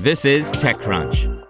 This is TechCrunch.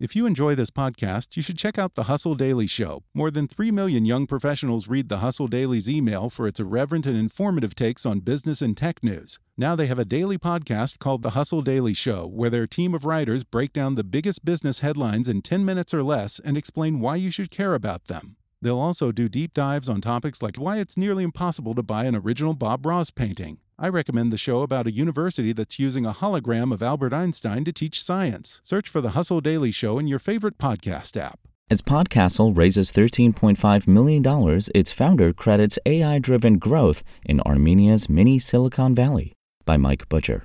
If you enjoy this podcast, you should check out The Hustle Daily Show. More than 3 million young professionals read The Hustle Daily's email for its irreverent and informative takes on business and tech news. Now they have a daily podcast called The Hustle Daily Show, where their team of writers break down the biggest business headlines in 10 minutes or less and explain why you should care about them. They'll also do deep dives on topics like why it's nearly impossible to buy an original Bob Ross painting. I recommend the show about a university that's using a hologram of Albert Einstein to teach science. Search for the Hustle Daily Show in your favorite podcast app. As Podcastle raises $13.5 million, its founder credits AI driven growth in Armenia's mini Silicon Valley by Mike Butcher.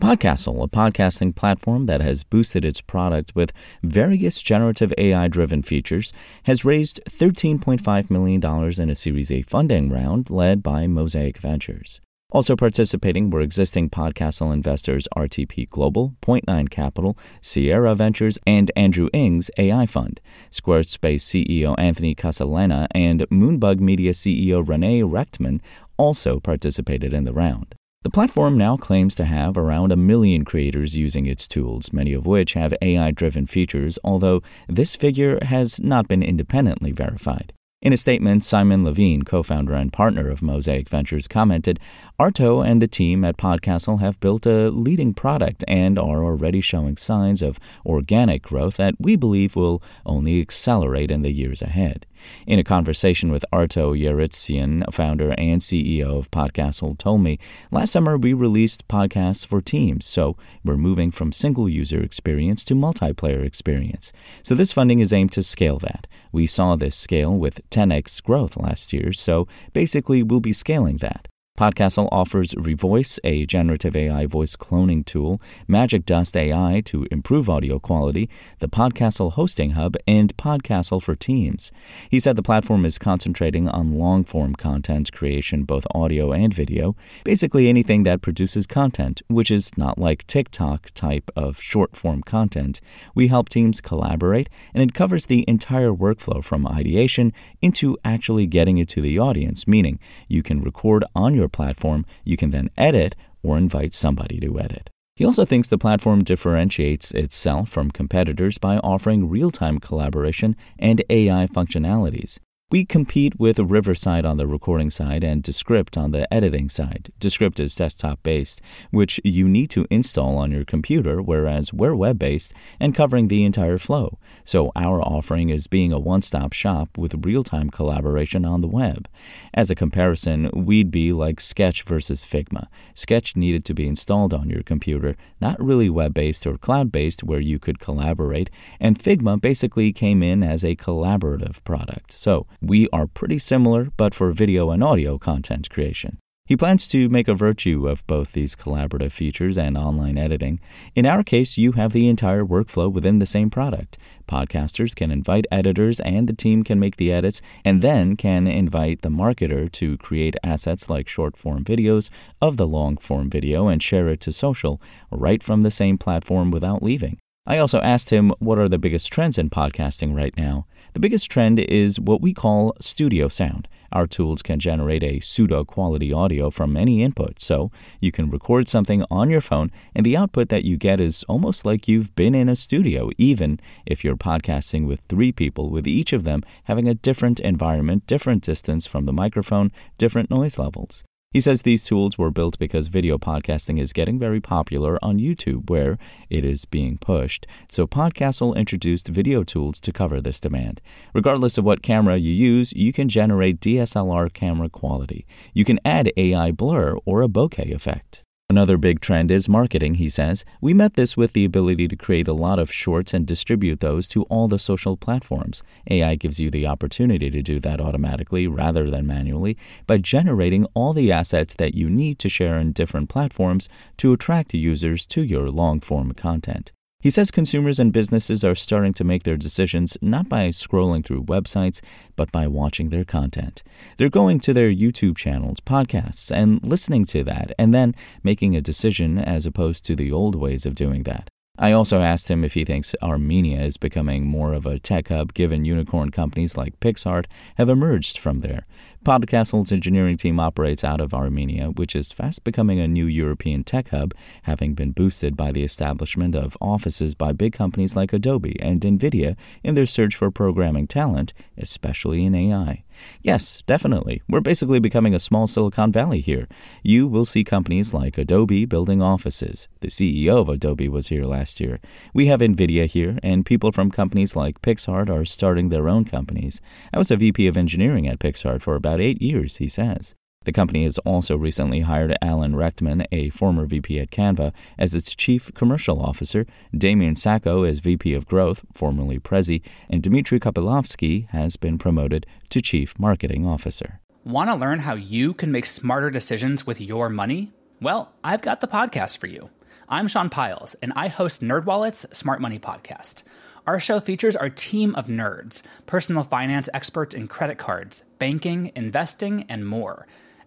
Podcastle, a podcasting platform that has boosted its product with various generative AI driven features, has raised $13.5 million in a Series A funding round led by Mosaic Ventures. Also participating were existing Podcastle investors RTP Global, Point Nine Capital, Sierra Ventures, and Andrew Ng's AI Fund. Squarespace CEO Anthony Casalena and Moonbug Media CEO Renee Rechtman also participated in the round. The platform now claims to have around a million creators using its tools, many of which have AI driven features, although this figure has not been independently verified. In a statement, Simon Levene, co founder and partner of Mosaic Ventures, commented Arto and the team at Podcastle have built a leading product and are already showing signs of organic growth that we believe will only accelerate in the years ahead. In a conversation with Arto Yeritsyan, founder and CEO of Podcastle, told me, Last summer we released podcasts for teams, so we're moving from single user experience to multiplayer experience. So this funding is aimed to scale that. We saw this scale with 10x growth last year, so basically we'll be scaling that. Podcastle offers Revoice, a generative AI voice cloning tool, Magic Dust AI to improve audio quality, the Podcastle Hosting Hub, and Podcastle for Teams. He said the platform is concentrating on long form content creation, both audio and video, basically anything that produces content, which is not like TikTok type of short form content. We help teams collaborate, and it covers the entire workflow from ideation into actually getting it to the audience, meaning you can record on your platform, you can then edit or invite somebody to edit. He also thinks the platform differentiates itself from competitors by offering real time collaboration and AI functionalities. We compete with Riverside on the recording side and Descript on the editing side. Descript is desktop based, which you need to install on your computer, whereas we're web based and covering the entire flow. So our offering is being a one stop shop with real time collaboration on the web. As a comparison, we'd be like Sketch versus Figma. Sketch needed to be installed on your computer, not really web based or cloud based where you could collaborate, and Figma basically came in as a collaborative product. So we are pretty similar, but for video and audio content creation. He plans to make a virtue of both these collaborative features and online editing. In our case, you have the entire workflow within the same product. Podcasters can invite editors, and the team can make the edits, and then can invite the marketer to create assets like short form videos of the long form video and share it to social right from the same platform without leaving. I also asked him what are the biggest trends in podcasting right now. The biggest trend is what we call studio sound. Our tools can generate a pseudo quality audio from any input, so you can record something on your phone, and the output that you get is almost like you've been in a studio, even if you're podcasting with three people, with each of them having a different environment, different distance from the microphone, different noise levels. He says these tools were built because video podcasting is getting very popular on YouTube, where it is being pushed. So Podcastle introduced video tools to cover this demand. Regardless of what camera you use, you can generate DSLR camera quality. You can add AI blur or a bokeh effect. Another big trend is marketing, he says. We met this with the ability to create a lot of shorts and distribute those to all the social platforms. AI gives you the opportunity to do that automatically rather than manually by generating all the assets that you need to share in different platforms to attract users to your long form content. He says consumers and businesses are starting to make their decisions not by scrolling through websites, but by watching their content. They're going to their YouTube channels, podcasts, and listening to that, and then making a decision as opposed to the old ways of doing that. I also asked him if he thinks Armenia is becoming more of a tech hub given unicorn companies like PicsArt have emerged from there. Podcastle's engineering team operates out of Armenia, which is fast becoming a new European tech hub, having been boosted by the establishment of offices by big companies like Adobe and Nvidia in their search for programming talent, especially in AI. Yes, definitely. We're basically becoming a small Silicon Valley here. You will see companies like Adobe building offices. The CEO of Adobe was here last year. We have Nvidia here, and people from companies like PicsArt are starting their own companies. I was a VP of engineering at PicsArt for about eight years, he says. The company has also recently hired Alan Rechtman, a former VP at Canva, as its chief commercial officer, Damian Sacco as VP of Growth, formerly Prezi, and Dmitry Kopilovsky has been promoted to chief marketing officer. Want to learn how you can make smarter decisions with your money? Well, I've got the podcast for you. I'm Sean Pyles, and I host NerdWallet's Smart Money Podcast. Our show features our team of nerds, personal finance experts in credit cards, banking, investing, and more –